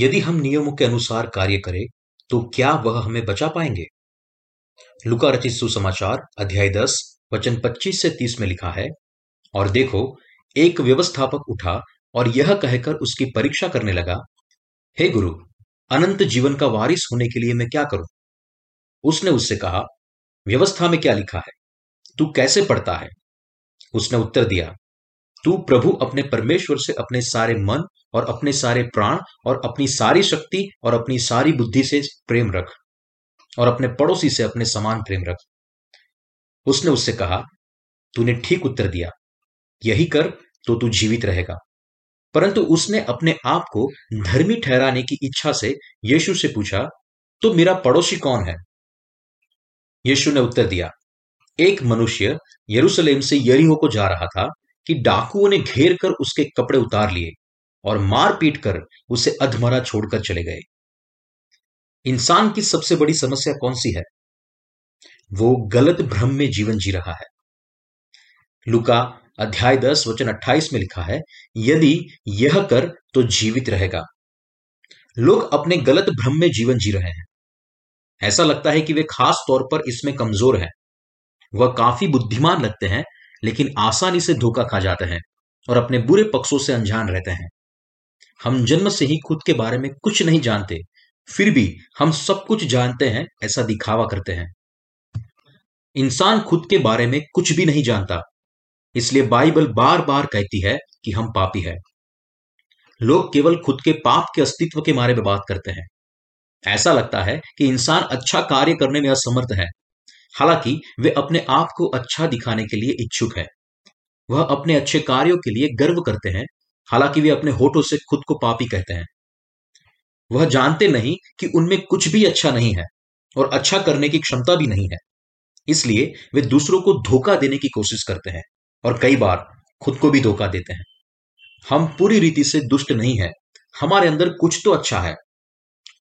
यदि हम नियमों के अनुसार कार्य करें तो क्या वह हमें बचा पाएँगे? लुका रचित सुसमाचार, अध्याय दस, वचन 25 से 30 में लिखा है, और देखो, एक व्यवस्थापक उठा और यह कहकर उसकी परीक्षा करने लगा, हे गुरु, अनंत जीवन का वारिस होने के लिए मैं क्या करूँ? उसने उससे कहा, व्यवस्था में क्या लिखा है? तू कैसे पढ़ता है? उसने उत्तर दिया तू प्रभु अपने परमेश्वर से अपने सारे मन और अपने सारे प्राण और अपनी सारी शक्ति और अपनी सारी बुद्धि से प्रेम रख और अपने पड़ोसी से अपने समान प्रेम रख। उसने उससे कहा, तूने ठीक उत्तर दिया। यही कर तो तू जीवित रहेगा। परंतु उसने अपने आप को धर्मी ठहराने की इच्छा से यीशु से पूछा तो मेरा पड़ोसी कौन है? यीशु ने उत्तर दिया, एक मनुष्य यरूशलेम से यरीहो को जा रहा था कि डाकुओं ने घेर कर उसके कपड़े उतार लिए और मार पीट कर उसे अधमरा छोड़कर चले गए। इंसान की सबसे बड़ी समस्या कौन सी है? वो गलत भ्रम में जीवन जी रहा है। लुका अध्याय दस, वचन अट्ठाईस में लिखा है, यदि यह कर तो जीवित रहेगा। लोग अपने गलत भ्रम में जीवन जी रहे हैं। ऐसा लगता है कि वे खास तौर पर इसमें कमज़ोर हैं। वह काफ़ी बुद्धिमान लगते हैं लेकिन आसानी से धोखा खा जाते हैं और अपने बुरे पक्षों से अनजान रहते हैं। हम जन्म से ही खुद के बारे में कुछ नहीं जानते, फिर भी हम सब कुछ जानते हैं, ऐसा दिखावा करते हैं। इंसान खुद के बारे में कुछ भी नहीं जानता, इसलिए बाइबल बार बार कहती है कि हम पापी है। लोग केवल खुद के पाप के अस्तित्व के बारे में बात करते हैं। ऐसा लगता है कि इंसान अच्छा कार्य करने में असमर्थ है। हालाँकि वे अपने आप को अच्छा दिखाने के लिए इच्छुक है। वह अपने अच्छे कार्यों के लिए गर्व करते हैं, हालाँकि वे अपने होठों से खुद को पापी कहते हैं। वह जानते नहीं कि उनमें कुछ भी अच्छा नहीं है और अच्छा करने की क्षमता भी नहीं है। इसलिए वे दूसरों को धोखा देने की कोशिश करते हैं और कई बार खुद को भी धोखा देते हैं। हम पूरी रीति से दुष्ट नहीं है। हमारे अंदर कुछ तो अच्छा है।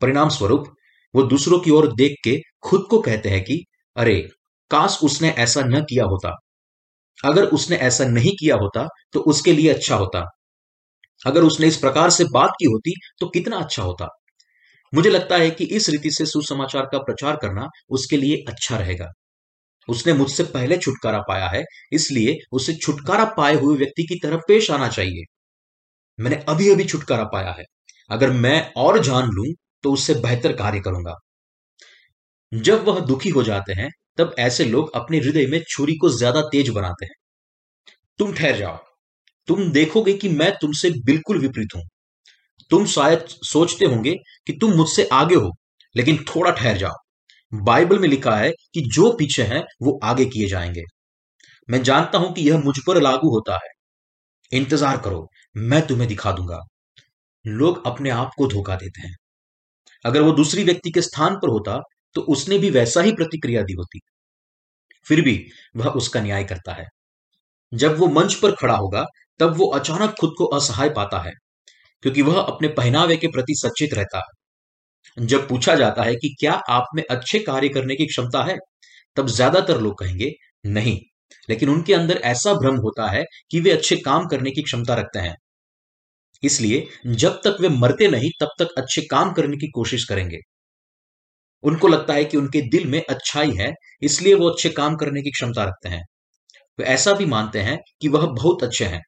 परिणाम स्वरूप वो दूसरों की ओर देख के खुद को कहते हैं कि अरे, काश उसने ऐसा न किया होता। अगर उसने ऐसा नहीं किया होता तो उसके लिए अच्छा होता। अगर उसने इस प्रकार से बात की होती तो कितना अच्छा होता। मुझे लगता है कि इस रीति से सुसमाचार का प्रचार करना उसके लिए अच्छा रहेगा। उसने मुझसे पहले छुटकारा पाया है, इसलिए उसे छुटकारा पाए हुए व्यक्ति की तरह पेश आना चाहिए। मैंने अभी अभी छुटकारा पाया है। अगर मैं और जान लूँ तो उससे बेहतर कार्य करूँगा। जब वह दुखी हो जाते हैं, तब ऐसे लोग अपने हृदय में छुरी को ज़्यादा तेज बनाते हैं। तुम ठहर जाओ। तुम देखोगे कि मैं तुमसे बिल्कुल विपरीत हूँ। तुम शायद सोचते होंगे कि तुम मुझसे आगे हो, लेकिन थोड़ा ठहर जाओ। बाइबल में लिखा है कि जो पीछे हैं, वो आगे किए जाएँगे। मैं जानता हूँ कि यह मुझ पर लागू होता है। इंतज़ार करो, मैं तुम्हें दिखा दूँगा। लोग अपने आप को धोखा देते हैं। अगर वो दूसरी व्यक्ति के स्थान पर होता तो उसने भी वैसा ही प्रतिक्रिया दी होती। फिर भी वह उसका न्याय करता है। जब वो मंच पर खड़ा होगा, तब वो अचानक खुद को असहाय पाता है, क्योंकि वह अपने पहनावे के प्रति सचेत रहता है। जब पूछा जाता है कि क्या आप में अच्छे कार्य करने की क्षमता है, तब ज़्यादातर लोग कहेंगे, नहीं। लेकिन उनके अंदर ऐसा भ्रम होता है कि वे अच्छे काम करने की क्षमता रखते हैं। इसलिए जब तक वे मरते नहीं, तब तक अच्छे काम करने की कोशिश करेंगे। उनको लगता है कि उनके दिल में अच्छाई है, इसलिए वो अच्छे काम करने की क्षमता रखते हैं। वे ऐसा भी मानते हैं कि वह बहुत अच्छे हैं।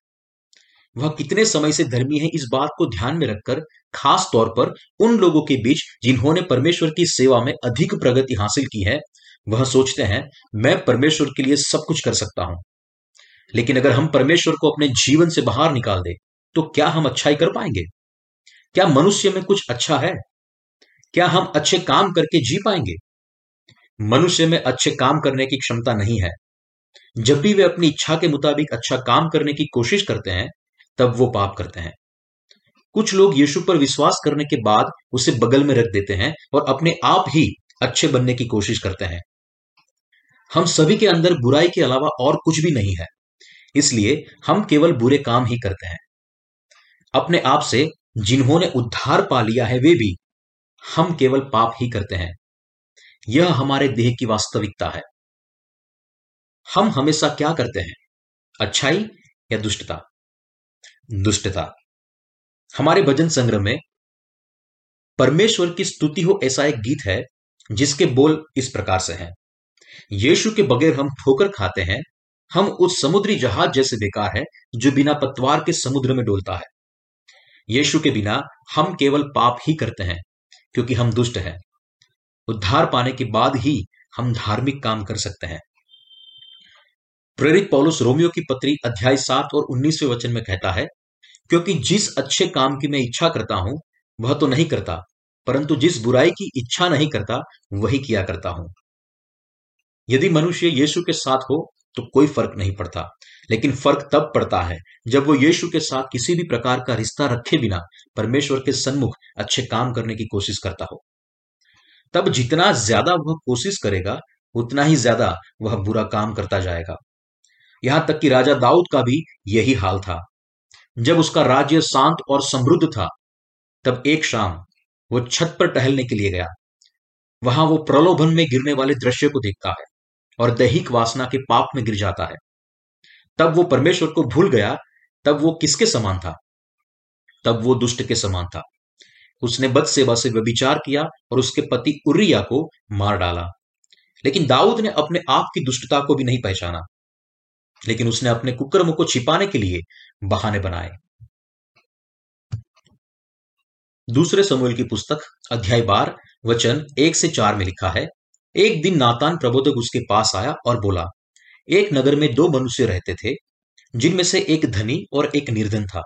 वह कितने समय से धर्मी है इस बात को ध्यान में रखकर, खास तौर पर उन लोगों के बीच जिन्होंने परमेश्वर की सेवा में अधिक प्रगति हासिल की है, वह सोचते हैं, मैं परमेश्वर के लिए सब कुछ कर सकता हूँ। लेकिन अगर हम परमेश्वर को अपने जीवन से बाहर निकाल दे तो क्या हम अच्छाई कर पाएँगे? क्या मनुष्य में कुछ अच्छा है? क्या हम अच्छे काम करके जी पाएँगे? मनुष्य में अच्छे काम करने की क्षमता नहीं है। जब भी वे अपनी इच्छा के मुताबिक अच्छा काम करने की कोशिश करते हैं, तब वो पाप करते हैं। कुछ लोग यीशु पर विश्वास करने के बाद उसे बगल में रख देते हैं और अपने आप ही अच्छे बनने की कोशिश करते हैं। हम सभी के अंदर बुराई के अलावा और कुछ भी नहीं है, इसलिए हम केवल बुरे काम ही करते हैं। अपने आप से जिन्होंने उद्धार पा लिया है, वे भी हम केवल पाप ही करते हैं। यह हमारे देह की वास्तविकता है। हम हमेशा क्या करते हैं? अच्छाई या दुष्टता? दुष्टता। हमारे भजन संग्रह में परमेश्वर की स्तुति हो ऐसा एक गीत है, जिसके बोल इस प्रकार से हैं। यीशु के बगैर हम ठोकर खाते हैं, हम उस समुद्री जहाज़ जैसे बेकार है, जो बिना पतवार के समुद्र में डोलता है। यीशु के बिना हम केवल पाप ही करते हैं। क्योंकि हम दुष्ट हैं। उद्धार पाने के बाद ही हम धार्मिक काम कर सकते हैं। प्रेरित पौलुस रोमियो की पत्री अध्याय सात और उन्नीसवें वचन में कहता है, क्योंकि जिस अच्छे काम की मैं इच्छा करता हूँ, वह तो नहीं करता, परंतु जिस बुराई की इच्छा नहीं करता, वही किया करता हूँ। यदि मनुष्य यीशु के साथ हो तो कोई फ़र्क नहीं पड़ता। लेकिन फ़र्क तब पड़ता है जब वो यीशु के साथ किसी भी प्रकार का रिश्ता रखे बिना परमेश्वर के सन्मुख अच्छे काम करने की कोशिश करता हो। तब जितना ज़्यादा वह कोशिश करेगा, उतना ही ज़्यादा वह बुरा काम करता जाएगा। यहाँ तक कि राजा दाऊद का भी यही हाल था। जब उसका राज्य शांत और समृद्ध था, तब एक शाम वो छत पर टहलने के लिए गया। वहाँ वो प्रलोभन में गिरने वाले दृश्य को देखता है और दैहिक वासना के पाप में गिर जाता है। तब वो परमेश्वर को भूल गया, तब वो किसके समान था? तब वो दुष्ट के समान था। उसने बद सेवा से व्यभिचार किया और उसके पति उरिया को मार डाला। लेकिन दाऊद ने अपने आप की दुष्टता को भी नहीं पहचाना। लेकिन उसने अपने कुकर्म को छिपाने के लिए बहाने बनाए। दूसरे समूल की पुस्तक, अध्याय बार, वचन एक से चार में लिखा है, एक दिन नातान प्रबोधक उसके पास आया और बोला एक नगर में दो मनुष्य रहते थे, जिनमें से एक धनी और एक निर्धन था।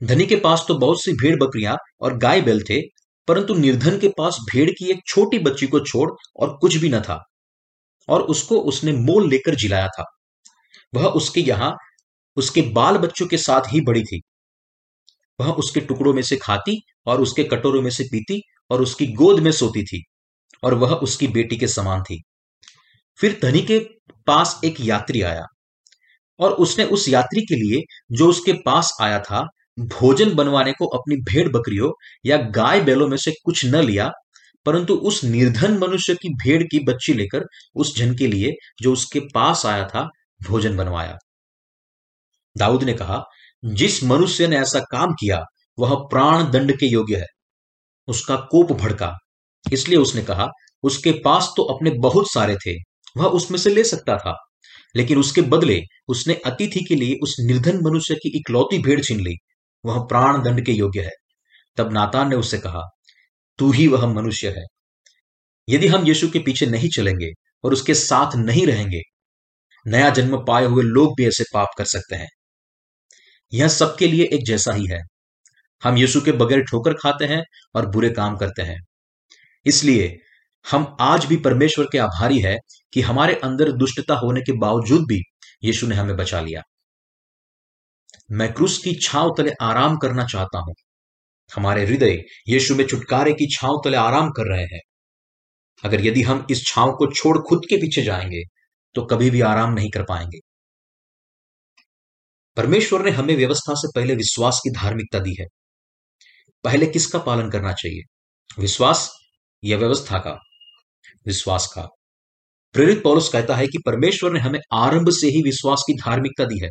धनी के पास तो बहुत सी भेड़ बकरियाँ और गाय बैल थे, परंतु निर्धन के पास भेड़ की एक छोटी बच्ची को छोड़ और कुछ भी न था, और उसको उसने मोल लेकर जिलाया था। वह उसके यहाँ, उसके बाल बच्चों के साथ ही बड़ी थी। वह उसके टुकड़ों में से खाती और उसके कटोरों में से पीती और उसकी गोद में सोती थी, और वह उसकी बेटी के समान थी। फिर धनी के पास एक यात्री आया और उसने उस यात्री के लिए जो उसके पास आया था, भोजन बनवाने को अपनी भेड़ बकरियों या गाय बैलों में से कुछ न लिया, परंतु उस निर्धन मनुष्य की भेड़ की बच्ची लेकर उस जन के लिए जो उसके पास आया था, भोजन बनवाया। दाऊद ने कहा, जिस मनुष्य ने ऐसा काम किया, वह प्राण दंड के योग्य है। उसका कोप भड़का। इसलिए उसने कहा, उसके पास तो अपने बहुत सारे थे। वह उसमें से ले सकता था। लेकिन उसके बदले उसने अतिथि के लिए उस निर्धन मनुष्य की इकलौती भेड़ छीन ली। वह प्राण दंड के योग्य है। तब नातान ने उससे कहा, तू ही वह मनुष्य है। यदि हम यीशु के पीछे नहीं चलेंगे और उसके साथ नहीं रहेंगे, नया जन्म पाए हुए लोग भी ऐसे पाप कर सकते हैं। यह सबके लिए एक जैसा ही है। हम यीशु के बगैर ठोकर खाते हैं और बुरे काम करते हैं। इसलिए हम आज भी परमेश्वर के आभारी है कि हमारे अंदर दुष्टता होने के बावजूद भी यीशु ने हमें बचा लिया। मैं क्रूस की छाव तले आराम करना चाहता हूँ। हमारे हृदय यीशु में छुटकारे की छाव तले आराम कर रहे हैं। अगर यदि हम इस छाव को छोड़ खुद के पीछे जाएँगे तो कभी भी आराम नहीं कर पाएँगे। परमेश्वर ने हमें व्यवस्था से पहले विश्वास की धार्मिकता दी है। पहले किसका पालन करना चाहिए? विश्वास या व्यवस्था का? विश्वास का। प्रेरित पौलुस कहता है कि परमेश्वर ने हमें आरंभ से ही विश्वास की धार्मिकता दी है।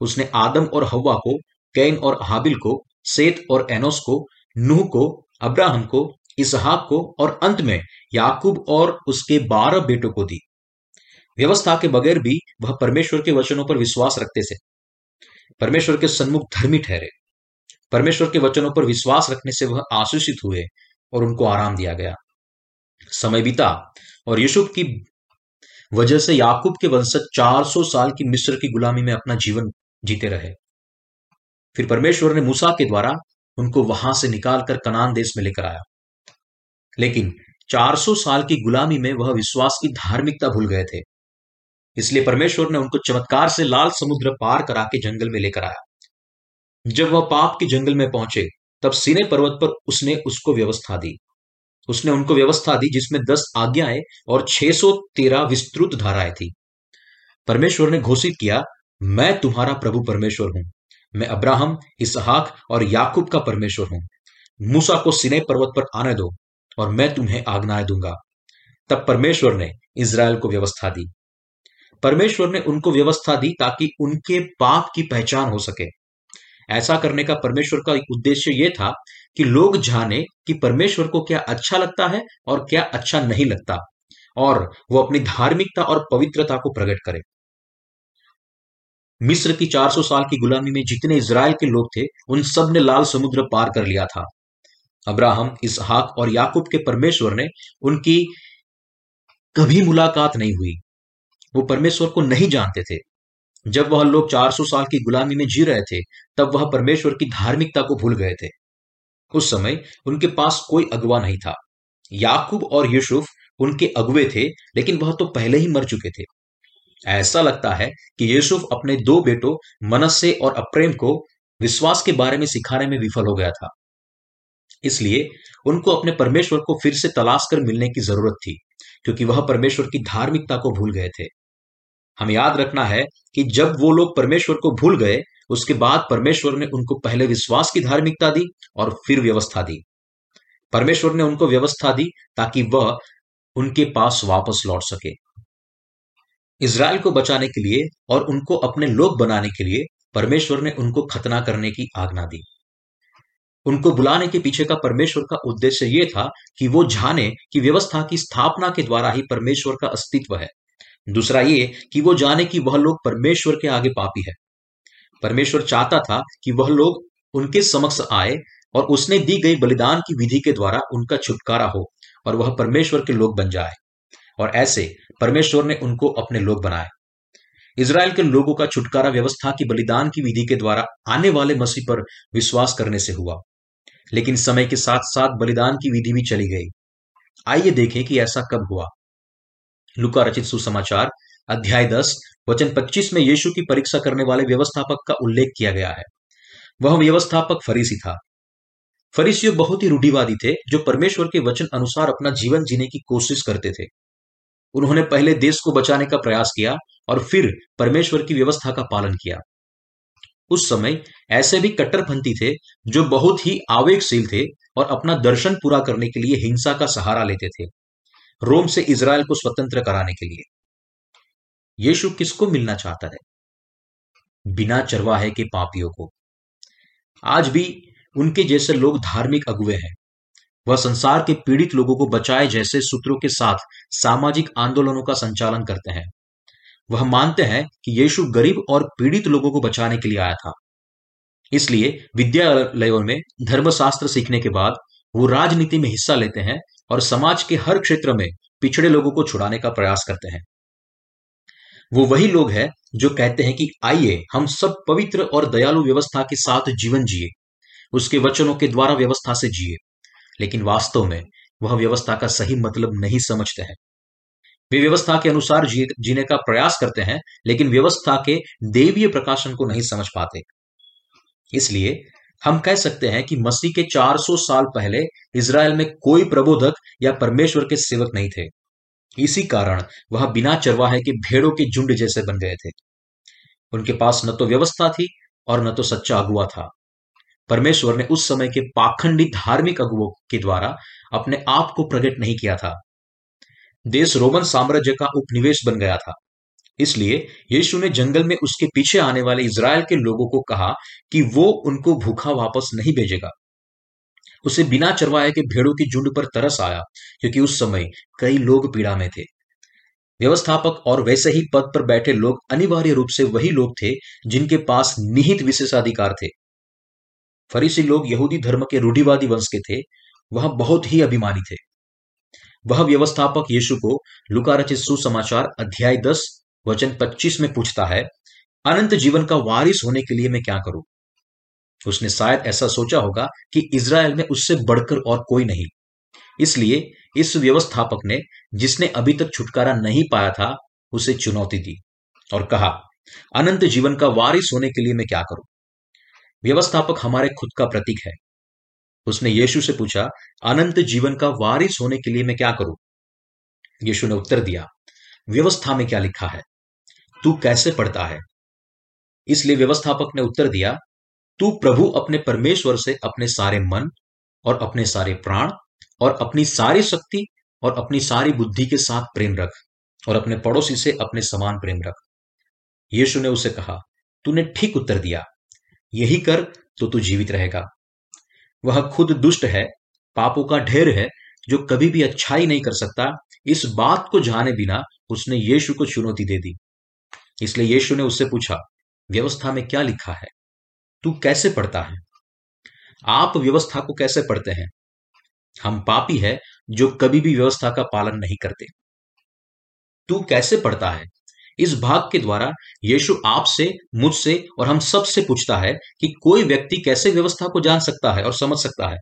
उसने आदम और हवा को, कैन और हाबिल को, सेत और एनोस को, नूह को, अब्राहम को, इसहाक को और अंत में याकूब और उसके बारह बेटों को दी। व्यवस्था के बगैर भी वह परमेश्वर के वचनों पर विश्वास रखते थे। परमेश्वर के सन्मुख धर्मी ठहरे। परमेश्वर के वचनों पर विश्वास रखने से वह आशीषित हुए और उनको आराम दिया गया। समय बीता और यूसुफ की वजह से याकूब के वंशज 400 साल की मिस्र की गुलामी में अपना जीवन जीते रहे। फिर परमेश्वर ने मूसा के द्वारा उनको वहाँ से निकालकर कनान देश में लेकर आया। लेकिन 400 साल की गुलामी में वह विश्वास की धार्मिकता भूल गए थे। इसलिए परमेश्वर ने उनको चमत्कार से लाल समुद्र पार करा के जंगल में लेकर आया। जब वह पाप के जंगल में पहुँचे, तब सीने पर्वत पर उसने उसको व्यवस्था दी। उसने उनको व्यवस्था दी जिसमें दस आज्ञाएँ और 613 विस्तृत धाराएँ थी। परमेश्वर ने घोषित किया, मैं तुम्हारा प्रभु परमेश्वर हूँ। मैं अब्राहम, इसहाक और याकूब का परमेश्वर हूँ। मूसा को सिने पर्वत पर आने दो और मैं तुम्हें आज्ञाएँ दूँगा। तब परमेश्वर ने इसराइल को व्यवस्था दी। परमेश्वर ने उनको व्यवस्था दी ताकि उनके पाप की पहचान हो सके। ऐसा करने का परमेश्वर का उद्देश्य यह था कि लोग जाने कि परमेश्वर को क्या अच्छा लगता है और क्या अच्छा नहीं लगता, और वो अपनी धार्मिकता और पवित्रता को प्रकट करे। मिस्र की 400 साल की गुलामी में जितने इज़राइल के लोग थे, उन सबने लाल समुद्र पार कर लिया था। अब्राहम, इसहाक और याकूब के परमेश्वर ने उनकी कभी मुलाकात नहीं हुई। वो परमेश्वर को नहीं जानते थे। जब वह लोग 400 साल की गुलामी में जी रहे थे, तब वह परमेश्वर की धार्मिकता को भूल गए थे। उस समय उनके पास कोई अगवा नहीं था। याकूब और यूसुफ उनके अगुए थे, लेकिन वह तो पहले ही मर चुके थे। ऐसा लगता है कि यूसुफ अपने दो बेटों, मनस्से और अप्रेम को विश्वास के बारे में सिखाने में विफल हो गया था। इसलिए उनको अपने परमेश्वर को फिर से तलाश कर मिलने की ज़रूरत थी, क्योंकि वह परमेश्वर की धार्मिकता को भूल गए थे। हमें याद रखना है कि जब वो लोग परमेश्वर को भूल गए, उसके बाद परमेश्वर ने उनको पहले विश्वास की धार्मिकता दी और फिर व्यवस्था दी। परमेश्वर ने उनको व्यवस्था दी ताकि वह उनके पास वापस लौट सके। इसराइल को बचाने के लिए और उनको अपने लोग बनाने के लिए परमेश्वर ने उनको खतना करने की आज्ञा दी। उनको बुलाने के पीछे का परमेश्वर का उद्देश्य यह था कि वो जाने कि व्यवस्था की स्थापना के द्वारा ही परमेश्वर का अस्तित्व है। दूसरा ये कि वो जाने कि वह लोग परमेश्वर के आगे पापी है। परमेश्वर चाहता था कि वह लोग उनके समक्ष आए और उसने दी गई बलिदान की विधि के द्वारा उनका छुटकारा हो और वह परमेश्वर के लोग बन जाए। और ऐसे परमेश्वर ने उनको अपने लोग बनाए। इसराइल के लोगों का छुटकारा व्यवस्था की बलिदान की विधि के द्वारा आने वाले मसीह पर विश्वास करने से हुआ। लेकिन समय के साथ साथ बलिदान की विधि भी चली गई। आइए देखें कि ऐसा कब हुआ। लुका रचित सुसमाचार, अध्याय दस, वचन पच्चीस में यीशु की परीक्षा करने वाले व्यवस्थापक का उल्लेख किया गया है। वह व्यवस्थापक फरीसी था। फरीसियों बहुत ही रूढ़िवादी थे, जो परमेश्वर के वचन अनुसार अपना जीवन जीने की कोशिश करते थे। उन्होंने पहले देश को बचाने का प्रयास किया और फिर परमेश्वर की व्यवस्था का पालन किया। उस समय ऐसे भी कट्टरपंथी थे, जो बहुत ही आवेगशील थे और अपना दर्शन पूरा करने के लिए हिंसा का सहारा लेते थे। रोम से इसराइल को स्वतंत्र कराने के लिए। यीशु किसको मिलना चाहता है? बिना चरवाहे के पापियों को। आज भी उनके जैसे लोग धार्मिक अगुए हैं। वह संसार के पीड़ित लोगों को बचाए जैसे सूत्रों के साथ सामाजिक आंदोलनों का संचालन करते हैं। वह मानते हैं कि यीशु गरीब और पीड़ित लोगों को बचाने के लिए आया था। इसलिए विद्यालयों में धर्मशास्त्र सीखने के बाद वो राजनीति में हिस्सा लेते हैं और समाज के हर क्षेत्र में पिछड़े लोगों को छुड़ाने का प्रयास करते हैं। वो वही लोग हैं जो कहते हैं कि आइए हम सब पवित्र और दयालु व्यवस्था के साथ जीवन जिए उसके वचनों के द्वारा व्यवस्था से जिए। लेकिन वास्तव में वह व्यवस्था का सही मतलब नहीं समझते हैं। वे व्यवस्था के अनुसार जी, जीने का प्रयास करते हैं लेकिन व्यवस्था के देवीय प्रकाशन को नहीं समझ पाते। इसलिए हम कह सकते हैं कि मसीह के 400 साल पहले इसराइल में कोई प्रबोधक या परमेश्वर के सेवक नहीं थे। इसी कारण वह बिना चरवाहे के भेड़ों के झुंड जैसे बन गए थे। उनके पास न तो व्यवस्था थी और न तो सच्चा अगुआ था। परमेश्वर ने उस समय के पाखंडी धार्मिक अगुओं के द्वारा अपने आप को प्रकट नहीं किया था। देश रोमन साम्राज्य का उपनिवेश बन गया था। इसलिए यीशु ने जंगल में उसके पीछे आने वाले इज़राइल के लोगों को कहा कि वो उनको भूखा वापस नहीं भेजेगा। उसे बिना चरवाए के भेड़ों की झुंड पर तरस आया, क्योंकि उस समय कई लोग पीड़ा में थे। व्यवस्थापक और वैसे ही पद पर बैठे लोग अनिवार्य रूप से वही लोग थे जिनके पास निहित विशेषाधिकार थे। फरीसी लोग यहूदी धर्म के रूढ़िवादी वंश के थे, वह बहुत ही अभिमानी थे। वह व्यवस्थापक यीशु को लुकारचित सुसमाचार अध्याय दस वचन 25 में पूछता है, अनंत जीवन का वारिस होने के लिए मैं क्या करूँ? उसने शायद ऐसा सोचा होगा कि इसराइल में उससे बढ़कर और कोई नहीं। इसलिए इस व्यवस्थापक ने, जिसने अभी तक छुटकारा नहीं पाया था, उसे चुनौती दी और कहा, अनंत जीवन का वारिस होने के लिए मैं क्या करूँ? व्यवस्थापक हमारे खुद का प्रतीक है। उसने यीशु से पूछा, अनंत जीवन का वारिस होने के लिए मैं क्या करूँ? यीशु ने उत्तर दिया, व्यवस्था में क्या लिखा है? तू कैसे पढ़ता है? इसलिए व्यवस्थापक ने उत्तर दिया, तू प्रभु अपने परमेश्वर से अपने सारे मन और अपने सारे प्राण और अपनी सारी शक्ति और अपनी सारी बुद्धि के साथ प्रेम रख और अपने पड़ोसी से अपने समान प्रेम रख। यीशु ने उसे कहा, तूने ठीक उत्तर दिया, यही कर तो तू जीवित रहेगा। वह खुद दुष्ट है, पापों का ढेर है, जो कभी भी अच्छाई नहीं कर सकता। इस बात को जाने बिना उसने यीशु को चुनौती दे दी। इसलिए यीशु ने उससे पूछा, व्यवस्था में क्या लिखा है? तू कैसे पढ़ता है? आप व्यवस्था को कैसे पढ़ते हैं? हम पापी है जो कभी भी व्यवस्था का पालन नहीं करते। तू कैसे पढ़ता है? इस भाग के द्वारा यीशु आपसे, मुझसे और हम सबसे पूछता है कि कोई व्यक्ति कैसे व्यवस्था को जान सकता है और समझ सकता है।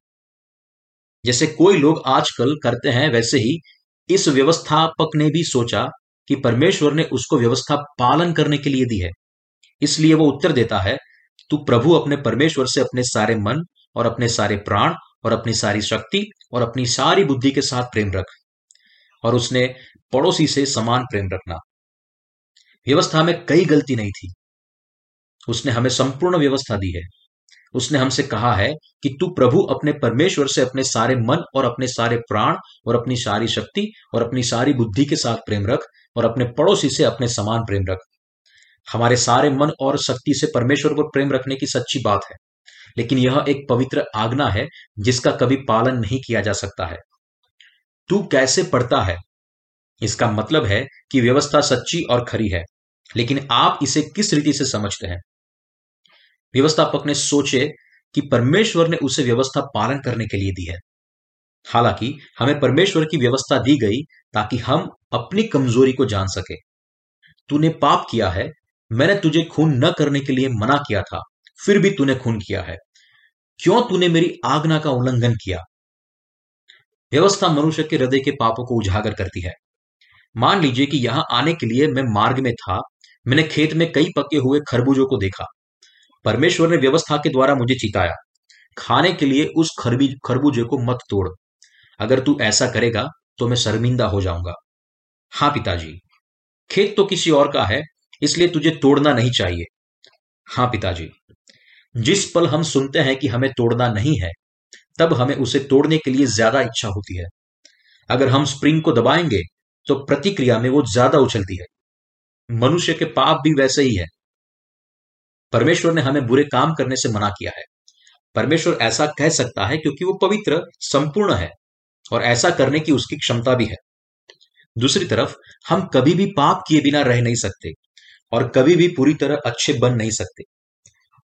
जैसे कोई लोग आजकल करते हैं वैसे ही, इस व्यवस्थापक ने भी सोचा कि परमेश्वर ने उसको व्यवस्था पालन करने के लिए दी है। इसलिए वो उत्तर देता है, तू प्रभु अपने परमेश्वर से अपने सारे मन और अपने सारे प्राण और अपनी सारी शक्ति और अपनी सारी बुद्धि के साथ प्रेम रख और उसने पड़ोसी से समान प्रेम रखना। व्यवस्था में कई गलती नहीं थी। उसने हमें संपूर्ण व्यवस्था दी है। उसने हमसे कहा है कि तू प्रभु अपने परमेश्वर से अपने सारे मन और अपने सारे प्राण और अपनी सारी शक्ति और अपनी सारी बुद्धि के साथ प्रेम रख और अपने पड़ोसी से अपने समान प्रेम रख। हमारे सारे मन और शक्ति से परमेश्वर पर प्रेम रखने की सच्ची बात है। लेकिन यह एक पवित्र आज्ञा है, जिसका कभी पालन नहीं किया जा सकता है। तू कैसे पढ़ता है? इसका मतलब है कि व्यवस्था सच्ची और खरी है, लेकिन आप इसे किस रीति से समझते हैं? व्यवस्थापक ने सोचे कि परमेश्वर ने उसे व्यवस्था पालन करने के लिए दी है। हालाँकि हमें परमेश्वर की व्यवस्था दी गई ताकि हम अपनी कमज़ोरी को जान सके। तूने पाप किया है, मैंने तुझे खून न करने के लिए मना किया था, फिर भी तूने खून किया है। क्यों तूने मेरी आज्ञा का उल्लंघन किया? व्यवस्था मनुष्य के हृदय के पापों को उजागर करती है। मान लीजिए कि यहाँ आने के लिए मैं मार्ग में था, मैंने खेत में कई पके हुए खरबूजों को देखा। परमेश्वर ने व्यवस्था के द्वारा मुझे चिताया। खाने के लिए उस खरबूजे को मत तोड़। अगर तू ऐसा करेगा तो मैं शर्मिंदा हो जाऊँगा। हाँ पिताजी, खेत तो किसी और का है, इसलिए तुझे तोड़ना नहीं चाहिए। हाँ पिताजी, जिस पल हम सुनते हैं कि हमें तोड़ना नहीं है, तब हमें उसे तोड़ने के लिए ज़्यादा इच्छा होती है। अगर हम स्प्रिंग को दबाएँगे तो प्रतिक्रिया में वो ज़्यादा उछलती है। मनुष्य के पाप भी वैसे ही है। परमेश्वर ने हमें बुरे काम करने से मना किया है। परमेश्वर ऐसा कह सकता है क्योंकि वो पवित्र, संपूर्ण है। और ऐसा करने की उसकी क्षमता भी है। दूसरी तरफ़, हम कभी भी पाप किए बिना रह नहीं सकते और कभी भी पूरी तरह अच्छे बन नहीं सकते।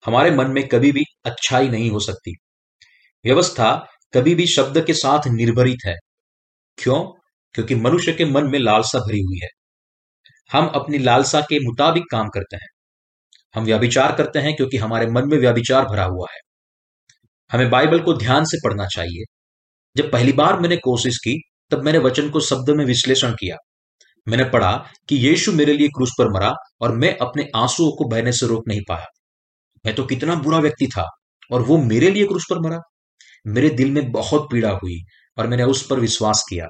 हमारे मन में कभी भी अच्छाई नहीं हो सकती। व्यवस्था कभी भी शब्द के साथ निर्भरित है। क्यों? क्योंकि मनुष्य के मन में लालसा भरी हुई है। हम अपनी लालसा के मुताबिक काम करते हैं। हम व्याभिचार करते हैं क्योंकि हमारे मन में व्याभिचार भरा हुआ है। हमें बाइबल को ध्यान से पढ़ना चाहिए। जब पहली बार मैंने कोशिश की, तब मैंने वचन को शब्द में विश्लेषण किया। मैंने पढ़ा कि यीशु मेरे लिए क्रूस पर मरा और मैं अपने आंसुओं को बहने से रोक नहीं पाया। मैं तो कितना बुरा व्यक्ति था और वो मेरे लिए क्रूस पर मरा। मेरे दिल में बहुत पीड़ा हुई और मैंने उस पर विश्वास किया।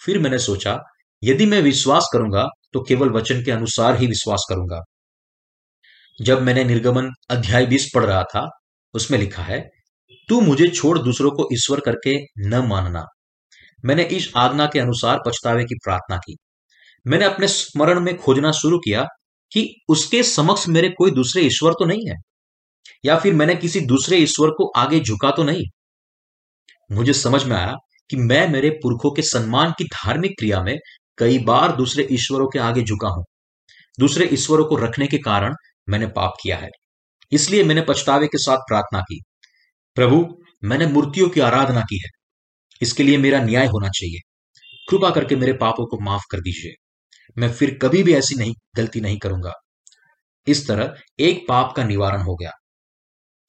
फिर मैंने सोचा, यदि मैं विश्वास करूँगा तो केवल वचन के अनुसार ही विश्वास करूँगा। जब मैंने निर्गमन अध्याय बीस पढ़ रहा था, उसमें लिखा है तू मुझे छोड़ दूसरों को ईश्वर करके न मानना। मैंने इस आज्ञा के अनुसार पछतावे की प्रार्थना की। मैंने अपने स्मरण में खोजना शुरू किया कि उसके समक्ष मेरे कोई दूसरे ईश्वर तो नहीं है, या फिर मैंने किसी दूसरे ईश्वर को आगे झुका तो नहीं। मुझे समझ में आया कि मैं मेरे पुरखों के सम्मान की धार्मिक क्रिया में कई बार दूसरे ईश्वरों के आगे झुका हूँ। दूसरे ईश्वरों को रखने के कारण मैंने पाप किया है। इसलिए मैंने पछतावे के साथ प्रार्थना की। प्रभु, मैंने मूर्तियों की आराधना की है। इसके लिए मेरा न्याय होना चाहिए। कृपा करके मेरे पापों को माफ़ कर दीजिए। मैं फिर कभी भी ऐसी नहीं, गलती नहीं करूँगा। इस तरह एक पाप का निवारण हो गया।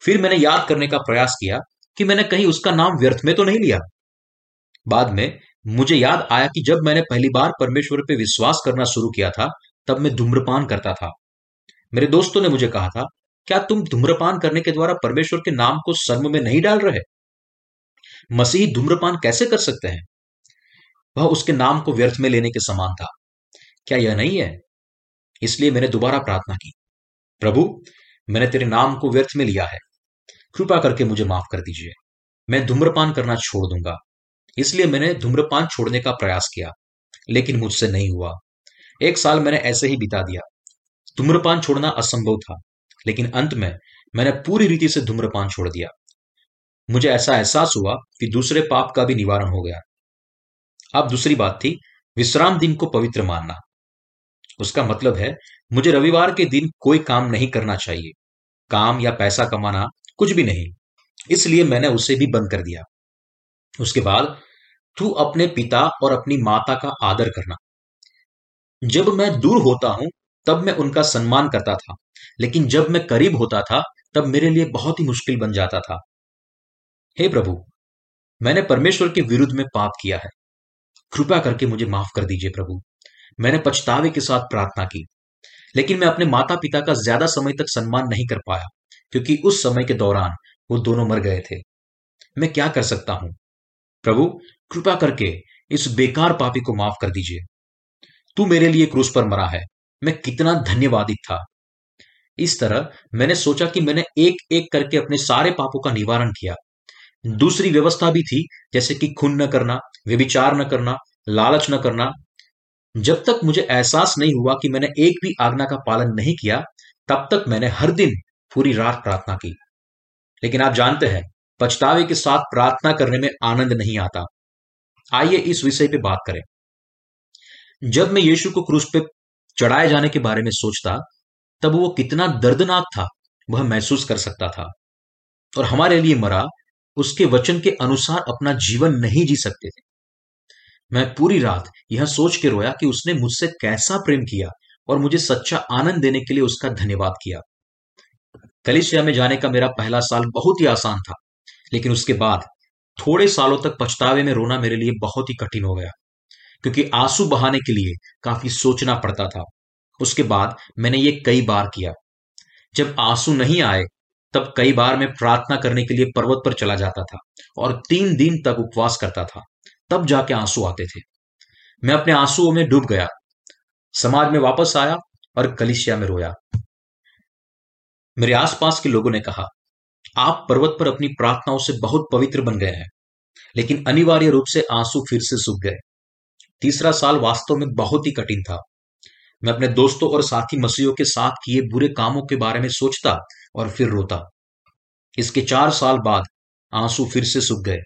फिर मैंने याद करने का प्रयास किया कि मैंने कहीं उसका नाम व्यर्थ में तो नहीं लिया। बाद में मुझे याद आया कि जब मैंने पहली बार परमेश्वर पर विश्वास करना शुरू किया था, तब मैं धूम्रपान करता था। मेरे दोस्तों ने मुझे कहा था क्या तुम धूम्रपान करने के द्वारा परमेश्वर के नाम को शर्म में नहीं डाल रहे? मसीह धूम्रपान कैसे कर सकते हैं? वह उसके नाम को व्यर्थ में लेने के समान था। क्या यह नहीं है? इसलिए मैंने दोबारा प्रार्थना की। प्रभु, मैंने तेरे नाम को व्यर्थ में लिया है। कृपा करके मुझे माफ़ कर दीजिए। मैं धूम्रपान करना छोड़ दूँगा। इसलिए मैंने धूम्रपान छोड़ने का प्रयास किया, लेकिन मुझसे नहीं हुआ। एक साल मैंने ऐसे ही बिता दिया। धूम्रपान छोड़ना असंभव था। लेकिन अंत में मैंने पूरी रीति से धूम्रपान छोड़ दिया। मुझे ऐसा एहसास हुआ कि दूसरे पाप का भी निवारण हो गया। अब दूसरी बात थी विश्राम दिन को पवित्र मानना। उसका मतलब है मुझे रविवार के दिन कोई काम नहीं करना चाहिए। काम या पैसा कमाना कुछ भी नहीं, इसलिए मैंने उसे भी बंद कर दिया। उसके बाद तू अपने पिता और अपनी माता का आदर करना। जब मैं दूर होता हूँ, तब मैं उनका सम्मान करता था। लेकिन जब मैं करीब होता था, तब मेरे लिए बहुत ही मुश्किल बन जाता था। हे प्रभु, मैंने परमेश्वर के विरुद्ध में पाप किया है। कृपया करके मुझे माफ़ कर दीजिए प्रभु। मैंने पछतावे के साथ प्रार्थना की, लेकिन मैं अपने माता पिता का ज़्यादा समय तक सम्मान नहीं कर पाया, क्योंकि उस समय के दौरान वो दोनों मर गए थे। मैं क्या कर सकता हूँ? प्रभु, कृपा करके इस बेकार पापी को माफ़ कर दीजिए। तू मेरे लिए क्रूस पर मरा है। मैं कितना धन्यवादित था। इस तरह मैंने सोचा कि मैंने एक एक करके अपने सारे पापों का निवारण किया। दूसरी व्यवस्था भी थी, जैसे कि खून न करना, व्यभिचार न करना, लालच न करना। जब तक मुझे एहसास नहीं हुआ कि मैंने एक भी आज्ञा का पालन नहीं किया, तब तक मैंने हर दिन पूरी रात प्रार्थना की। लेकिन आप जानते हैं, पछतावे के साथ प्रार्थना करने में आनंद नहीं आता। आइए इस विषय पे बात करें। जब मैं यीशु को क्रूस पे चढ़ाए जाने के बारे में सोचता तब वो कितना दर्दनाक था, वह महसूस कर सकता था। और हमारे लिए मरा, उसके वचन के अनुसार अपना जीवन नहीं जी सकते थे। मैं पूरी रात यह सोच के रोया कि उसने मुझसे कैसा प्रेम किया और मुझे सच्चा आनंद देने के लिए उसका धन्यवाद किया। कलिसिया में जाने का मेरा पहला साल बहुत ही आसान था, लेकिन उसके बाद थोड़े सालों तक पछतावे में रोना मेरे लिए बहुत ही कठिन हो गया, क्योंकि आँसू बहाने के लिए काफ़ी सोचना पड़ता था। उसके बाद मैंने ये कई बार किया। जब आँसू नहीं आए, तब कई बार मैं प्रार्थना करने के लिए पर्वत पर चला जाता था और तीन दिन तक उपवास करता था। तब जाके आँसू आते थे। मैं अपने आंसुओं में डूब गया। समाज में वापस आया और कलिशिया में रोया। मेरे आसपास के लोगों ने कहा, आप पर्वत पर अपनी प्रार्थनाओं से बहुत पवित्र बन गए हैं, लेकिन अनिवार्य रूप से आँसू फिर से सूख गए। तीसरा साल वास्तव में बहुत ही कठिन था। मैं अपने दोस्तों और साथी मसीहों के साथ किए बुरे कामों के बारे में सोचता और फिर रोता। इसके चार साल बाद आँसू फिर से सूख गए।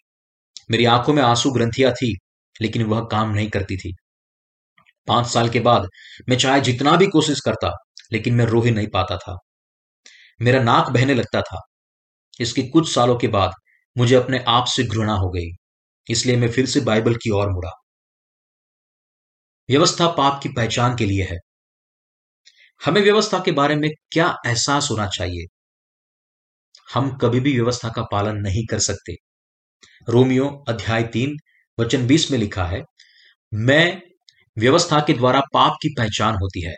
मेरी आँखों में आँसू ग्रंथियाँ थी, लेकिन वह काम नहीं करती थी। पाँच साल के बाद मैं चाहे जितना भी कोशिश करता, लेकिन मैं रो ही नहीं पाता था। मेरा नाक बहने लगता था। इसके कुछ सालों के बाद मुझे अपने आप से घृणा हो गई, इसलिए मैं फिर से बाइबल की ओर मुड़ा। व्यवस्था पाप की पहचान के लिए है। हमें व्यवस्था के बारे में क्या एहसास होना चाहिए? हम कभी भी व्यवस्था का पालन नहीं कर सकते। रोमियो अध्याय तीन, वचन बीस में लिखा है, मैं व्यवस्था के द्वारा पाप की पहचान होती है।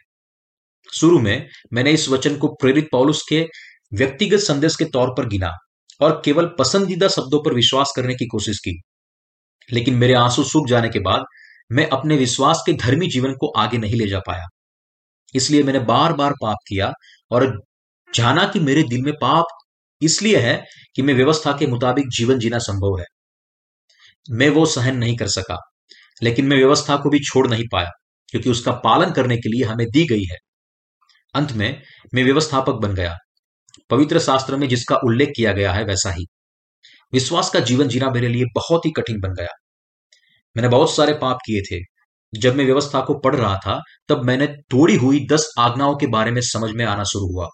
शुरू में मैंने इस वचन को प्रेरित पौलुस के व्यक्तिगत संदेश के तौर पर गिना और केवल पसंदीदा शब्दों पर विश्वास करने की कोशिश की। लेकिन मेरे आँसू सूख जाने के बाद मैं अपने विश्वास के धर्मी जीवन को आगे नहीं ले जा पाया। इसलिए मैंने बार बार पाप किया और जाना कि मेरे दिल में पाप इसलिए है कि मैं व्यवस्था के मुताबिक जीवन जीना संभव है। मैं वो सहन नहीं कर सका, लेकिन मैं व्यवस्था को भी छोड़ नहीं पाया, क्योंकि उसका पालन करने के लिए हमें दी गई है। अंत में मैं व्यवस्थापक बन गया। पवित्र शास्त्र में जिसका उल्लेख किया गया है वैसा ही। विश्वास का जीवन जीना मेरे लिए बहुत ही कठिन बन गया। मैंने बहुत सारे पाप किए थे। जब मैं व्यवस्था को पढ़ रहा था, तब मैंने तोड़ी हुई दस आज्ञाओं के बारे में समझ में आना शुरू हुआ।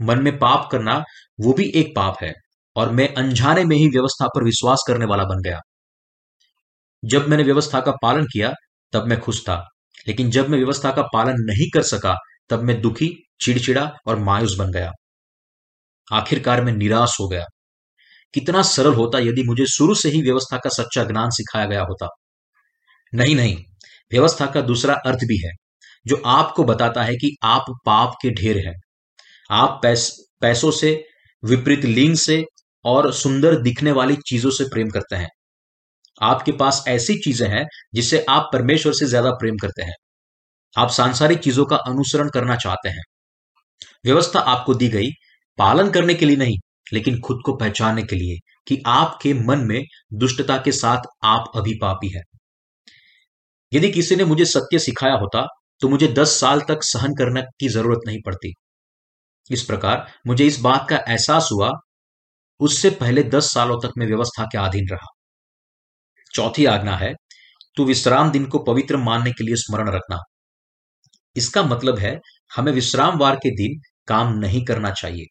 मन में पाप करना, वो भी एक पाप है, और मैं अनजाने में ही व्यवस्था पर विश्वास करने वाला बन गया। जब मैंने व्यवस्था का पालन किया, तब मैं खुश था, लेकिन जब मैं व्यवस्था का पालन नहीं कर सका, तब मैं दुखी, चिड़चिड़ा और मायूस बन गया। आखिरकार मैं निराश हो गया। कितना सरल होता यदि मुझे शुरू से ही व्यवस्था का सच्चा ज्ञान सिखाया गया होता। नहीं नहीं व्यवस्था का दूसरा अर्थ भी है जो आपको बताता है कि आप पाप के ढेर हैं। आप पैस, पैसों से विपरीत लिंग से और सुंदर दिखने वाली चीज़ों से प्रेम करते हैं। आपके पास ऐसी चीज़ें हैं जिससे आप परमेश्वर से ज़्यादा प्रेम करते हैं। आप सांसारिक चीज़ों का अनुसरण करना चाहते हैं। व्यवस्था आपको दी गई पालन करने के लिए नहीं लेकिन खुद को पहचानने के लिए कि आपके मन में दुष्टता के साथ आप अभी पापी है। यदि किसी ने मुझे सत्य सिखाया होता तो मुझे दस साल तक सहन करने की ज़रूरत नहीं पड़ती। इस प्रकार मुझे इस बात का एहसास हुआ, उससे पहले दस सालों तक मैं व्यवस्था के अधीन रहा। चौथी आज्ञा है, तू विश्राम दिन को पवित्र मानने के लिए स्मरण रखना। इसका मतलब है, हमें विश्रामवार के दिन काम नहीं करना चाहिए।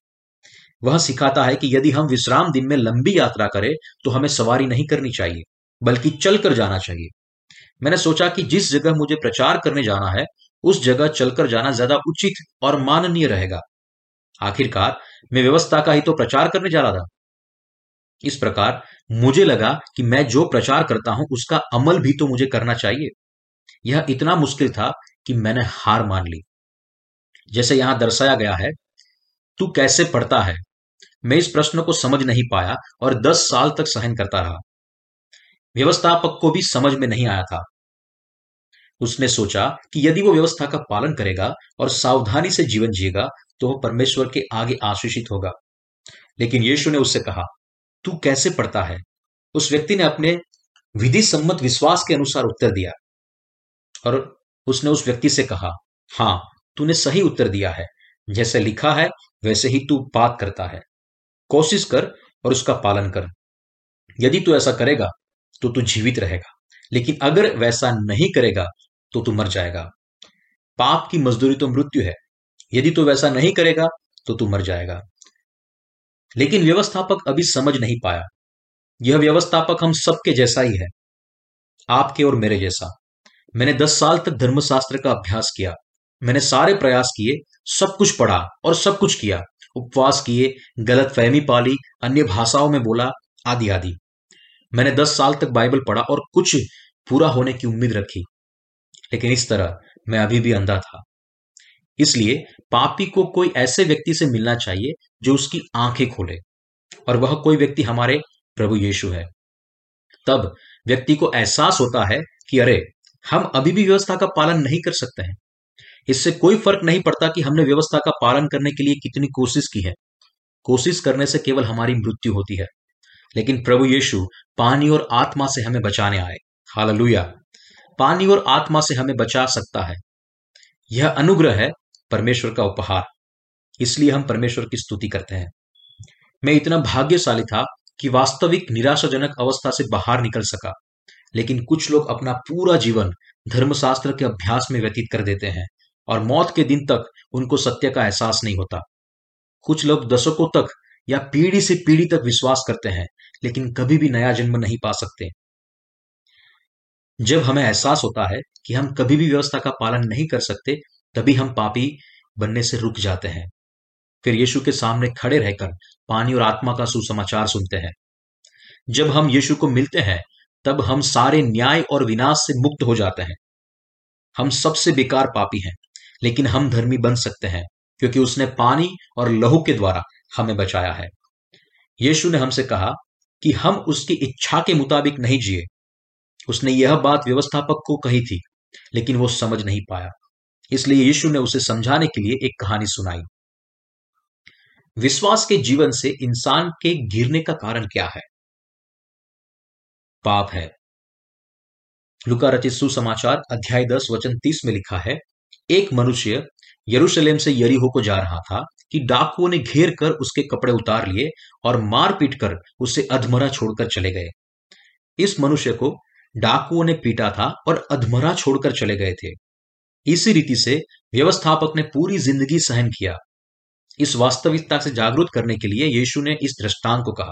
वह सिखाता है कि यदि हम विश्राम दिन में लंबी यात्रा करें तो हमें सवारी नहीं करनी चाहिए, बल्कि चलकर जाना चाहिए। मैंने सोचा कि जिस जगह मुझे प्रचार करने जाना है, उस जगह चलकर जाना ज़्यादा उचित और माननीय रहेगा। आखिरकार, मैं व्यवस्था का ही तो प्रचार करने जा रहा था। इस प्रकार, मुझे लगा कि मैं जो प्रचार करता हूँ, उसका अमल भी तो मुझे करना चाहिए। यह इतना मुश्किल था कि मैंने हार मान ली। जैसे यहाँ दर्शाया गया है, तू कैसे पढ़ता है? मैं इस प्रश्न को समझ नहीं पाया और दस साल तक सहन करता रहा। व्यवस्थापक को भी समझ में नहीं आया था। उसने सोचा कि यदि वो व्यवस्था का पालन करेगा और सावधानी से जीवन जिएगा तो वह परमेश्वर के आगे आशीषित होगा। लेकिन यीशु ने उससे कहा, तू कैसे पढ़ता है? उस व्यक्ति ने अपने विधि सम्मत विश्वास के अनुसार उत्तर दिया। और उसने उस व्यक्ति से कहा, हाँ, तूने सही उत्तर दिया है। जैसे लिखा है, वैसे ही तू बात करता है। कोशिश कर और उसका पालन कर। यदि तू ऐसा करेगा तो तू जीवित रहेगा। लेकिन अगर वैसा नहीं करेगा तो तू मर जाएगा। पाप की मजदूरी तो मृत्यु है। यदि तू वैसा नहीं करेगा तो तू मर जाएगा। लेकिन व्यवस्थापक अभी समझ नहीं पाया। यह व्यवस्थापक हम सबके जैसा ही है। आपके और मेरे जैसा। मैंने दस साल तक धर्मशास्त्र का अभ्यास किया। मैंने सारे प्रयास किए, सब कुछ पढ़ा और सब कुछ किया। उपवास किए, गलत फहमी पाली, अन्य भाषाओं में बोला, आदि आदि। मैंने दस साल तक बाइबल पढ़ा और कुछ पूरा होने की उम्मीद रखी। लेकिन इस तरह मैं अभी भी अंधा था। इसलिए पापी को कोई ऐसे व्यक्ति से मिलना चाहिए जो उसकी आँखें खोले और वह कोई व्यक्ति हमारे प्रभु यीशु है। तब व्यक्ति को एहसास होता है कि अरे, हम अभी भी व्यवस्था का पालन नहीं कर सकते हैं। इससे कोई फ़र्क नहीं पड़ता कि हमने व्यवस्था का पालन करने के लिए कितनी कोशिश की है। कोशिश करने से केवल हमारी मृत्यु होती है। लेकिन प्रभु यीशु पानी और आत्मा से हमें बचाने आए। हालेलुया। पानी और आत्मा से हमें बचा सकता है। यह अनुग्रह है परमेश्वर का उपहार। इसलिए हम परमेश्वर की स्तुति करते हैं। मैं इतना भाग्यशाली था कि वास्तविक निराशाजनक अवस्था से बाहर निकल सका। लेकिन कुछ लोग अपना पूरा जीवन धर्मशास्त्र के अभ्यास में व्यतीत कर देते हैं। और मौत के दिन तक उनको सत्य का एहसास नहीं होता। कुछ लोग दशकों तक या पीढ़ी से पीढ़ी तक विश्वास करते हैं, लेकिन कभी भी नया जन्म नहीं पा सकते। जब हमें एहसास होता है कि हम कभी भी व्यवस्था का पालन नहीं कर सकते, तभी हम पापी बनने से रुक जाते हैं। फिर यीशु के सामने खड़े रहकर पानी और आत्मा का सुसमाचार सुनते हैं। जब हम यीशु को मिलते हैं, तब हम सारे न्याय और विनाश से मुक्त हो जाते हैं। हम सबसे बेकार पापी हैं। लेकिन हम धर्मी बन सकते हैं, क्योंकि उसने पानी और लहू के द्वारा हमें बचाया है। यीशु ने हमसे कहा कि हम उसकी इच्छा के मुताबिक नहीं जिए। उसने यह बात व्यवस्थापक को कही थी, लेकिन वो समझ नहीं पाया। इसलिए यीशु ने उसे समझाने के लिए एक कहानी सुनाई। विश्वास के जीवन से इंसान के गिरने का कारण क्या है? पाप है। लुका रचित सुसमाचार अध्याय दस, वचन तीस में लिखा है एक मनुष्य यरूशलेम से यरीहो को जा रहा था कि डाकुओं ने घेर कर उसके कपड़े उतार लिए और मार पीट कर उसे अधमरा छोड़कर चले गए। इस मनुष्य को डाकुओं ने पीटा था और अधमरा छोड़कर चले गए थे। इसी रीति से व्यवस्थापक ने पूरी ज़िंदगी सहन किया। इस वास्तविकता से जागरूक करने के लिए यीशु ने इस दृष्टांत को कहा।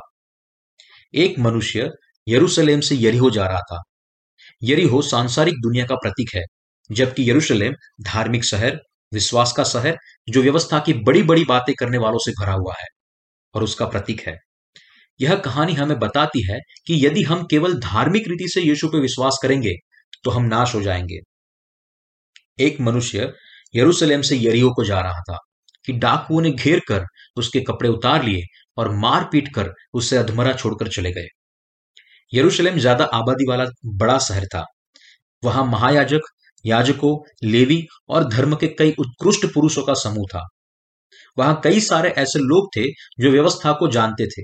एक मनुष्य यरूशलेम से यरीहो जा रहा था। यरीहो सांसारिक दुनिया का प्रतीक है। जबकि यरूशलेम धार्मिक शहर, विश्वास का शहर, जो व्यवस्था की बड़ी बड़ी बातें करने वालों से भरा हुआ है और उसका प्रतीक है। यह कहानी हमें बताती है कि यदि हम केवल धार्मिक रीति से यीशु पर विश्वास करेंगे तो हम नाश हो जाएँगे। एक मनुष्य यरूशलेम से यरियो को जा रहा था कि डाकुओं ने घेर कर उसके कपड़े उतार लिए और मार पीट कर उसे अधमरा छोड़कर चले गए। यरूशलेम ज़्यादा आबादी वाला बड़ा शहर था। वहाँ महायाजक याजकों, लेवी और धर्म के कई उत्कृष्ट पुरुषों का समूह था। वहाँ कई सारे ऐसे लोग थे जो व्यवस्था को जानते थे।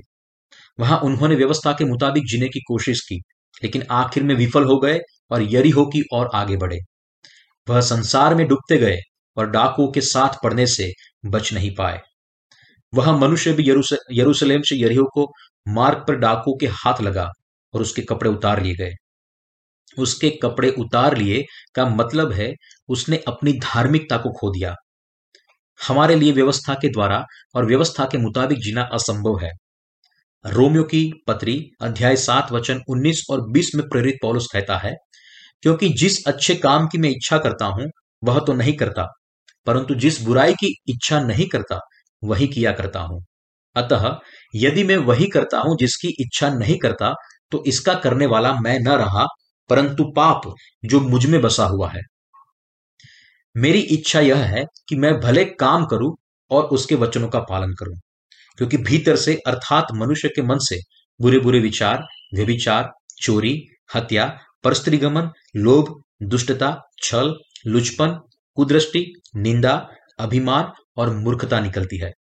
वहाँ उन्होंने व्यवस्था के मुताबिक जीने की कोशिश की, लेकिन आखिर में विफल हो गए और यरीहो की और आगे बढ़े। वह संसार में डूबते गए और डाकुओं के साथ पड़ने से बच नहीं पाए। वह मनुष्य भी यरूशलेम से यरीहो को मार्ग पर डाकू के हाथ लगा और उसके कपड़े उतार लिए गए। उसके कपड़े उतार लिए का मतलब है उसने अपनी धार्मिकता को खो दिया। हमारे लिए व्यवस्था के द्वारा और व्यवस्था के मुताबिक जीना असंभव है। रोमियो की पत्री अध्याय सात वचन उन्नीस और बीस में प्रेरित पौलुस कहता है, क्योंकि जिस अच्छे काम की मैं इच्छा करता हूँ, वह तो नहीं करता, परंतु जिस बुराई की इच्छा नहीं करता, वही किया करता हूँ। अतः यदि मैं वही करता हूँ जिसकी इच्छा नहीं करता तो इसका करने वाला मैं न रहा परंतु पाप जो मुझमें बसा हुआ है। मेरी इच्छा यह है कि मैं भले काम करूँ और उसके वचनों का पालन करूँ, क्योंकि भीतर से अर्थात मनुष्य के मन से बुरे बुरे विचार, व्यभिचार, चोरी, हत्या, परस्त्रीगमन, लोभ, दुष्टता, छल, लुचपन, कुदृष्टि, निंदा, अभिमान और मूर्खता निकलती है,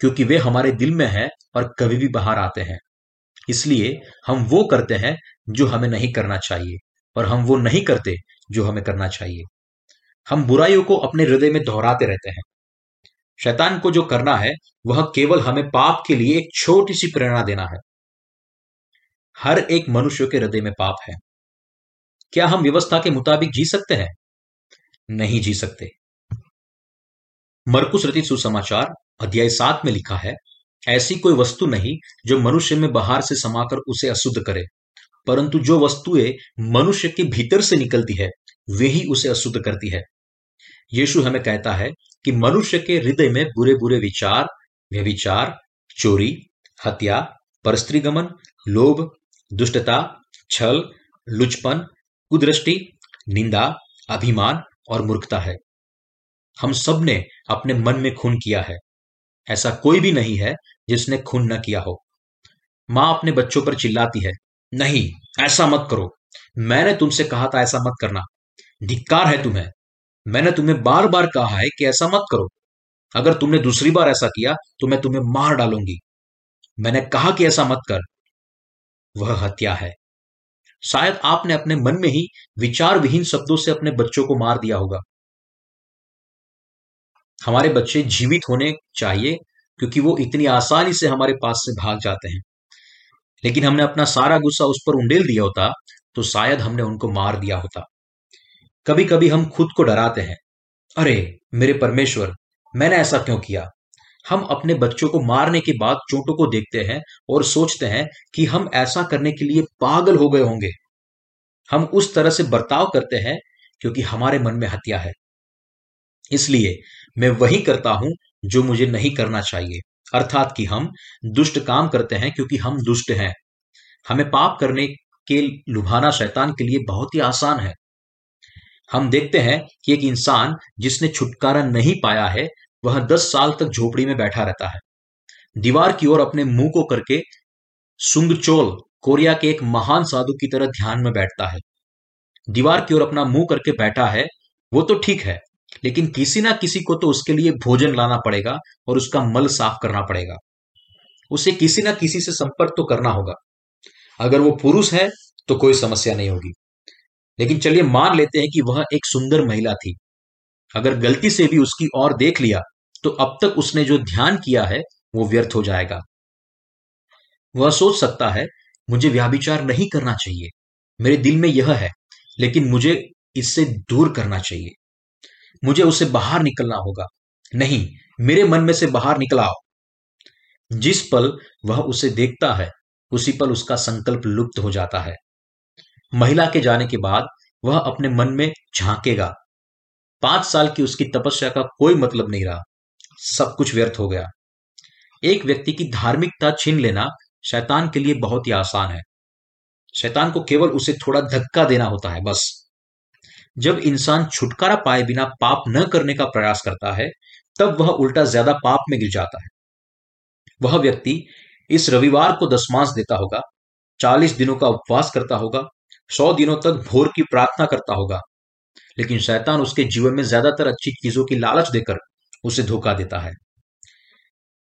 क्योंकि वे हमारे दिल में है और कभी भी बाहर आते हैं। इसलिए हम वो करते हैं जो हमें नहीं करना चाहिए और हम वो नहीं करते जो हमें करना चाहिए। हम बुराइयों को अपने हृदय में दोहराते रहते हैं। शैतान को जो करना है, वह केवल हमें पाप के लिए एक छोटी सी प्रेरणा देना है। हर एक मनुष्य के हृदय में पाप है। क्या हम व्यवस्था के मुताबिक जी सकते हैं? नहीं जी सकते। मरकुस रचित सुसमाचार, अध्याय सात में लिखा है ऐसी कोई वस्तु नहीं जो मनुष्य में बाहर से समाकर उसे अशुद्ध करे। परंतु जो वस्तुएँ मनुष्य के भीतर से निकलती है, वे ही उसे अशुद्ध करती है। यीशु हमें कहता है कि मनुष्य के हृदय में बुरे बुरे विचार व्यविचार चोरी, हत्या, परस्त्रीगमन, लोभ, दुष्टता, छल, लुचपन, कुदृष्टि, निंदा, अभिमान और मूर्खता है। हम सबने अपने मन में खून किया है। ऐसा कोई भी नहीं है जिसने खून न किया हो। माँ अपने बच्चों पर चिल्लाती है, नहीं, ऐसा मत करो। मैंने तुमसे कहा था ऐसा मत करना। धिक्कार है तुम्हें। मैंने तुम्हें बार बार कहा है कि ऐसा मत करो। अगर तुमने दूसरी बार ऐसा किया तो मैं तुम्हें मार डालूँगी। मैंने कहा कि ऐसा मत कर। वह हत्या है। शायद आपने अपने मन में ही विचार विहीन शब्दों से अपने बच्चों को मार दिया होगा। हमारे बच्चे जीवित होने चाहिए, क्योंकि वो इतनी आसानी से हमारे पास से भाग जाते हैं। लेकिन हमने अपना सारा गुस्सा उस पर उंडेल दिया होता तो शायद हमने उनको मार दिया होता। कभी कभी हम खुद को डराते हैं। अरे, मेरे परमेश्वर, मैंने ऐसा क्यों किया? हम अपने बच्चों को मारने के बाद चोटों को देखते हैं और सोचते हैं कि हम ऐसा करने के लिए पागल हो गए होंगे। हम उस तरह से बर्ताव करते हैं, क्योंकि हमारे मन में हत्या है। इसलिए मैं वही करता हूँ जो मुझे नहीं करना चाहिए। अर्थात कि हम दुष्ट काम करते हैं क्योंकि हम दुष्ट हैं। हमें पाप करने के लुभाना शैतान के लिए बहुत ही आसान है। हम देखते हैं कि एक इंसान जिसने छुटकारा नहीं पाया है, वह दस साल तक झोपड़ी में बैठा रहता है। दीवार की ओर अपने मुँह को करके सुंगचोल, कोरिया के एक महान साधु की तरह ध्यान में बैठता है। दीवार की ओर अपना मुँह करके बैठा है, वो तो ठीक है लेकिन किसी ना किसी को तो उसके लिए भोजन लाना पड़ेगा और उसका मल साफ़ करना पड़ेगा। उसे किसी ना किसी से संपर्क तो करना होगा। अगर वो पुरुष है तो कोई समस्या नहीं होगी। लेकिन चलिए मान लेते हैं कि वह एक सुंदर महिला थी। अगर गलती से भी उसकी ओर देख लिया तो अब तक उसने जो ध्यान किया है, वो व्यर्थ हो जाएगा। वह सोच सकता है, मुझे व्याभिचार नहीं करना चाहिए। मेरे दिल में यह है, लेकिन मुझे इससे दूर करना चाहिए। मुझे उसे बाहर निकलना होगा। नहीं, मेरे मन में से बाहर निकलाओ जिस पल वह उसे देखता है, उसी पल उसका संकल्प लुप्त हो जाता है। महिला के जाने के बाद वह अपने मन में झांकेगा। पाँच साल की उसकी तपस्या का कोई मतलब नहीं रहा। सब कुछ व्यर्थ हो गया। एक व्यक्ति की धार्मिकता छीन लेना शैतान के लिए बहुत ही आसान है। शैतान को केवल उसे थोड़ा धक्का देना होता है, बस। जब इंसान छुटकारा पाए बिना पाप न करने का प्रयास करता है, तब वह उल्टा ज़्यादा पाप में गिर जाता है। वह व्यक्ति इस रविवार को दसमांश देता होगा, चालीस दिनों का उपवास करता होगा, सौ दिनों तक भोर की प्रार्थना करता होगा, लेकिन शैतान उसके जीवन में ज़्यादातर अच्छी चीज़ों की लालच देकर उसे धोखा देता है।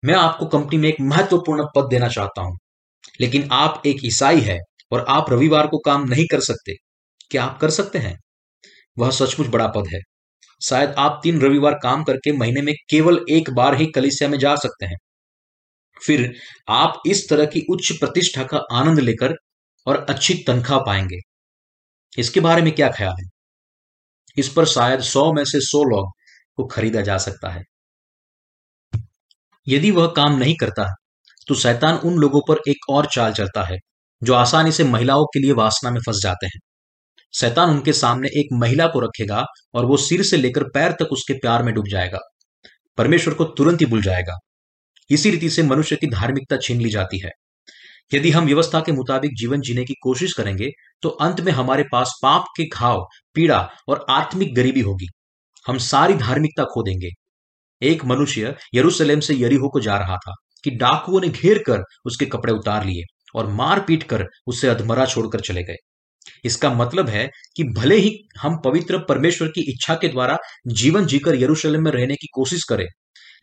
मैं आपको कंपनी में एक महत्वपूर्ण पद देना चाहता हूँ, लेकिन आप एक ईसाई है और आप रविवार को काम नहीं कर सकते। क्या आप कर सकते हैं? वह सचमुच बड़ा पद है। शायद आप तीन रविवार काम करके महीने में केवल एक बार ही कलिसिया में जा सकते हैं। फिर आप इस तरह की उच्च प्रतिष्ठा का आनंद लेकर और अच्छी तनख्वाह पाएँगे। इसके बारे में क्या ख्याल है? इस पर शायद सौ में से सौ लोग को खरीदा जा सकता है। यदि वह काम नहीं करता तो शैतान उन लोगों पर एक और चाल चलता है, जो आसानी से महिलाओं के लिए वासना में फंस जाते हैं। शैतान उनके सामने एक महिला को रखेगा और वो सिर से लेकर पैर तक उसके प्यार में डूब जाएगा। परमेश्वर को तुरंत ही भूल जाएगा। इसी रीति से मनुष्य की धार्मिकता छीन ली जाती है। यदि हम व्यवस्था के मुताबिक जीवन जीने की कोशिश करेंगे तो अंत में हमारे पास पाप के घाव, पीड़ा और आत्मिक गरीबी होगी। हम सारी धार्मिकता खो देंगे। एक मनुष्य यरूशलेम से यरीहो को जा रहा था कि डाकुओं ने घेर कर उसके कपड़े उतार लिए और मार पीट कर उससे अधमरा छोड़कर चले गए। इसका मतलब है कि भले ही हम पवित्र परमेश्वर की इच्छा के द्वारा जीवन जीकर यरूशलेम में रहने की कोशिश करें,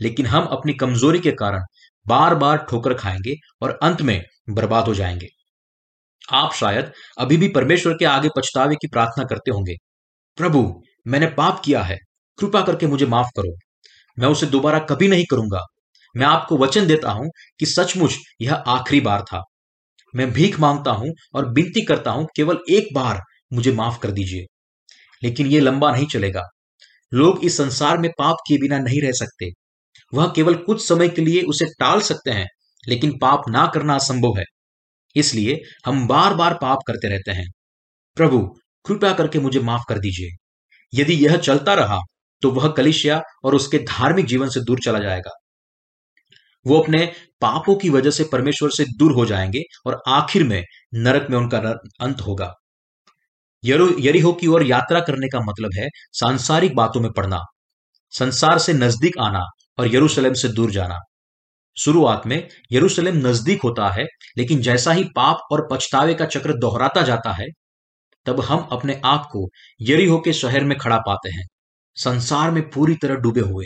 लेकिन हम अपनी कमज़ोरी के कारण बार बार ठोकर खाएँगे और अंत में बर्बाद हो जाएँगे। आप शायद अभी भी परमेश्वर के आगे पछतावे की प्रार्थना करते होंगे, प्रभु, मैंने पाप किया है, कृपा करके मुझे माफ़ करो। मैं उसे दोबारा कभी नहीं करूँगा। मैं आपको वचन देता हूँ कि सचमुच यह आखिरी बार था। मैं भीख माँगता हूँ और विनती करता हूँ, केवल एक बार मुझे माफ़ कर दीजिए। लेकिन यह लंबा नहीं चलेगा। लोग इस संसार में पाप किए बिना नहीं रह सकते। वह केवल कुछ समय के लिए उसे टाल सकते हैं, लेकिन पाप ना करना असंभव है। इसलिए हम बार बार पाप करते रहते हैं। प्रभु कृपया करके मुझे माफ़ कर दीजिए। यदि यह चलता रहा तो वह कलिशिया और उसके धार्मिक जीवन से दूर चला जाएगा। वो अपने पापों की वजह से परमेश्वर से दूर हो जाएँगे और आखिर में नरक में उनका अंत होगा। यरीहो की ओर यात्रा करने का मतलब है सांसारिक बातों में पड़ना, संसार से नज़दीक आना और यरूशलेम से दूर जाना। शुरुआत में यरूशलेम नज़दीक होता है, लेकिन जैसा ही पाप और पछतावे का चक्र दोहराता जाता है, तब हम अपने आप को यरीहो के शहर में खड़ा पाते हैं। संसार में पूरी तरह डूबे हुए।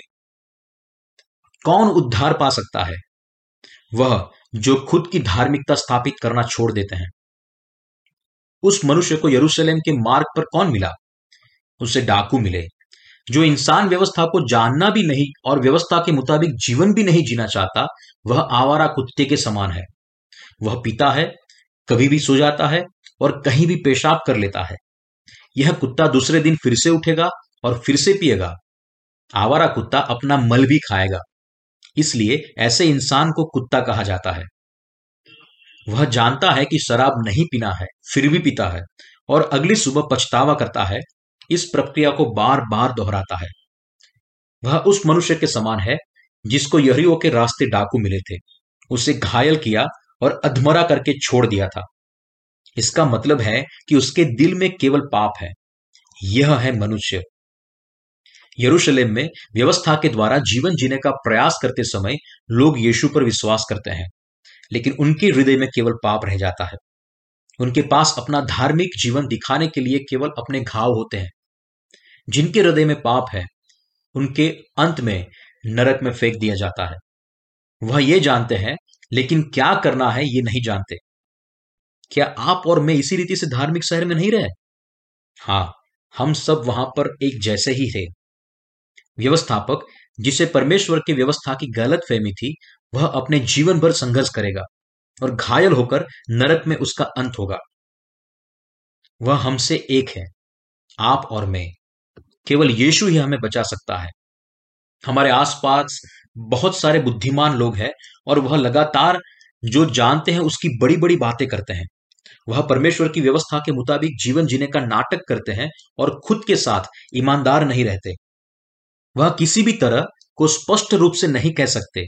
कौन उद्धार पा सकता है? वह जो खुद की धार्मिकता स्थापित करना छोड़ देते हैं। उस मनुष्य को यरूशलेम के मार्ग पर कौन मिला? उसे डाकू मिले, जो इंसान व्यवस्था को जानना भी नहीं और व्यवस्था के मुताबिक जीवन भी नहीं जीना चाहता, वह आवारा कुत्ते के समान है। वह पीता है, कभी भी सो जाता है और कहीं भी पेशाब कर लेता है। यह कुत्ता दूसरे दिन फिर से उठेगा और फिर से पिएगा। आवारा कुत्ता अपना मल भी खाएगा। इसलिए ऐसे इंसान को कुत्ता कहा जाता है। वह जानता है कि शराब नहीं पीना है, फिर भी पीता है और अगली सुबह पछतावा करता है, इस प्रक्रिया को बार बार दोहराता है। वह उस मनुष्य के समान है, जिसको यहरियो के रास्ते डाकू मिले थे। उसे घायल किया और अधमरा करके छोड़ दिया था। इसका मतलब है कि उसके दिल में केवल पाप है। यह है मनुष्य। यरूशलेम में व्यवस्था के द्वारा जीवन जीने का प्रयास करते समय लोग यीशु पर विश्वास करते हैं। लेकिन उनके हृदय में केवल पाप रह जाता है। उनके पास अपना धार्मिक जीवन दिखाने के लिए केवल अपने घाव होते हैं। जिनके हृदय में पाप है, उनके अंत में नरक में फेंक दिया जाता है। वह ये जानते हैं, लेकिन क्या करना है ये नहीं जानते। क्या आप और मैं इसी रीति से धार्मिक शहर में नहीं रहे? हाँ हम सब वहाँ पर एक जैसे ही थे व्यवस्थापक जिसे परमेश्वर की व्यवस्था की गलत फहमी थी, वह अपने जीवन भर संघर्ष करेगा और घायल होकर नरक में उसका अंत होगा। वह हमसे एक है, आप और मैं। केवल यीशु ही हमें बचा सकता है। हमारे आसपास बहुत सारे बुद्धिमान लोग हैं और वह लगातार जो जानते हैं उसकी बड़ी बड़ी बातें करते हैं। वह परमेश्वर की व्यवस्था के मुताबिक जीवन जीने का नाटक करते हैं और खुद के साथ ईमानदार नहीं रहते। वह किसी भी तरह को स्पष्ट रूप से नहीं कह सकते,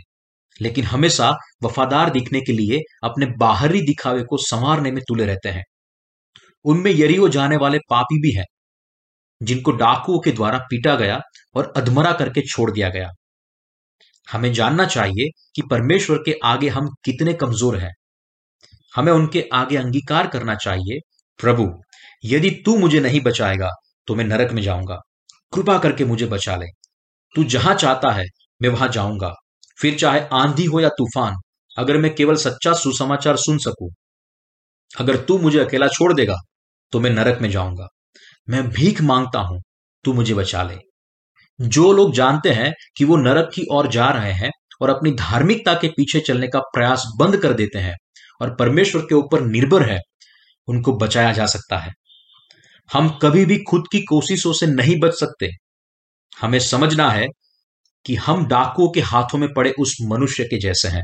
लेकिन हमेशा वफादार दिखने के लिए अपने बाहरी दिखावे को संवारने में तुले रहते हैं। उनमें यरीओ जाने वाले पापी भी हैं, जिनको डाकुओं के द्वारा पीटा गया और अधमरा करके छोड़ दिया गया। हमें जानना चाहिए कि परमेश्वर के आगे हम कितने कमज़ोर हैं। हमें उनके आगे अंगीकार करना चाहिए, प्रभु, यदि तू मुझे नहीं बचाएगा तो मैं नरक में जाऊँगा। कृपा करके मुझे बचा ले। तू जहाँ चाहता है, मैं वहाँ जाऊँगा। फिर चाहे आंधी हो या तूफ़ान, अगर मैं केवल सच्चा सुसमाचार सुन सकूँ, अगर तू मुझे अकेला छोड़ देगा तो मैं नरक में जाऊँगा। मैं भीख माँगता हूँ, तू मुझे बचा ले। जो लोग जानते हैं कि वो नरक की ओर जा रहे हैं और अपनी धार्मिकता के पीछे चलने का प्रयास बंद कर देते हैं और परमेश्वर के ऊपर निर्भर है, उनको बचाया जा सकता है। हम कभी भी खुद की कोशिशों से नहीं बच सकते। हमें समझना है कि हम डाकुओं के हाथों में पड़े उस मनुष्य के जैसे हैं।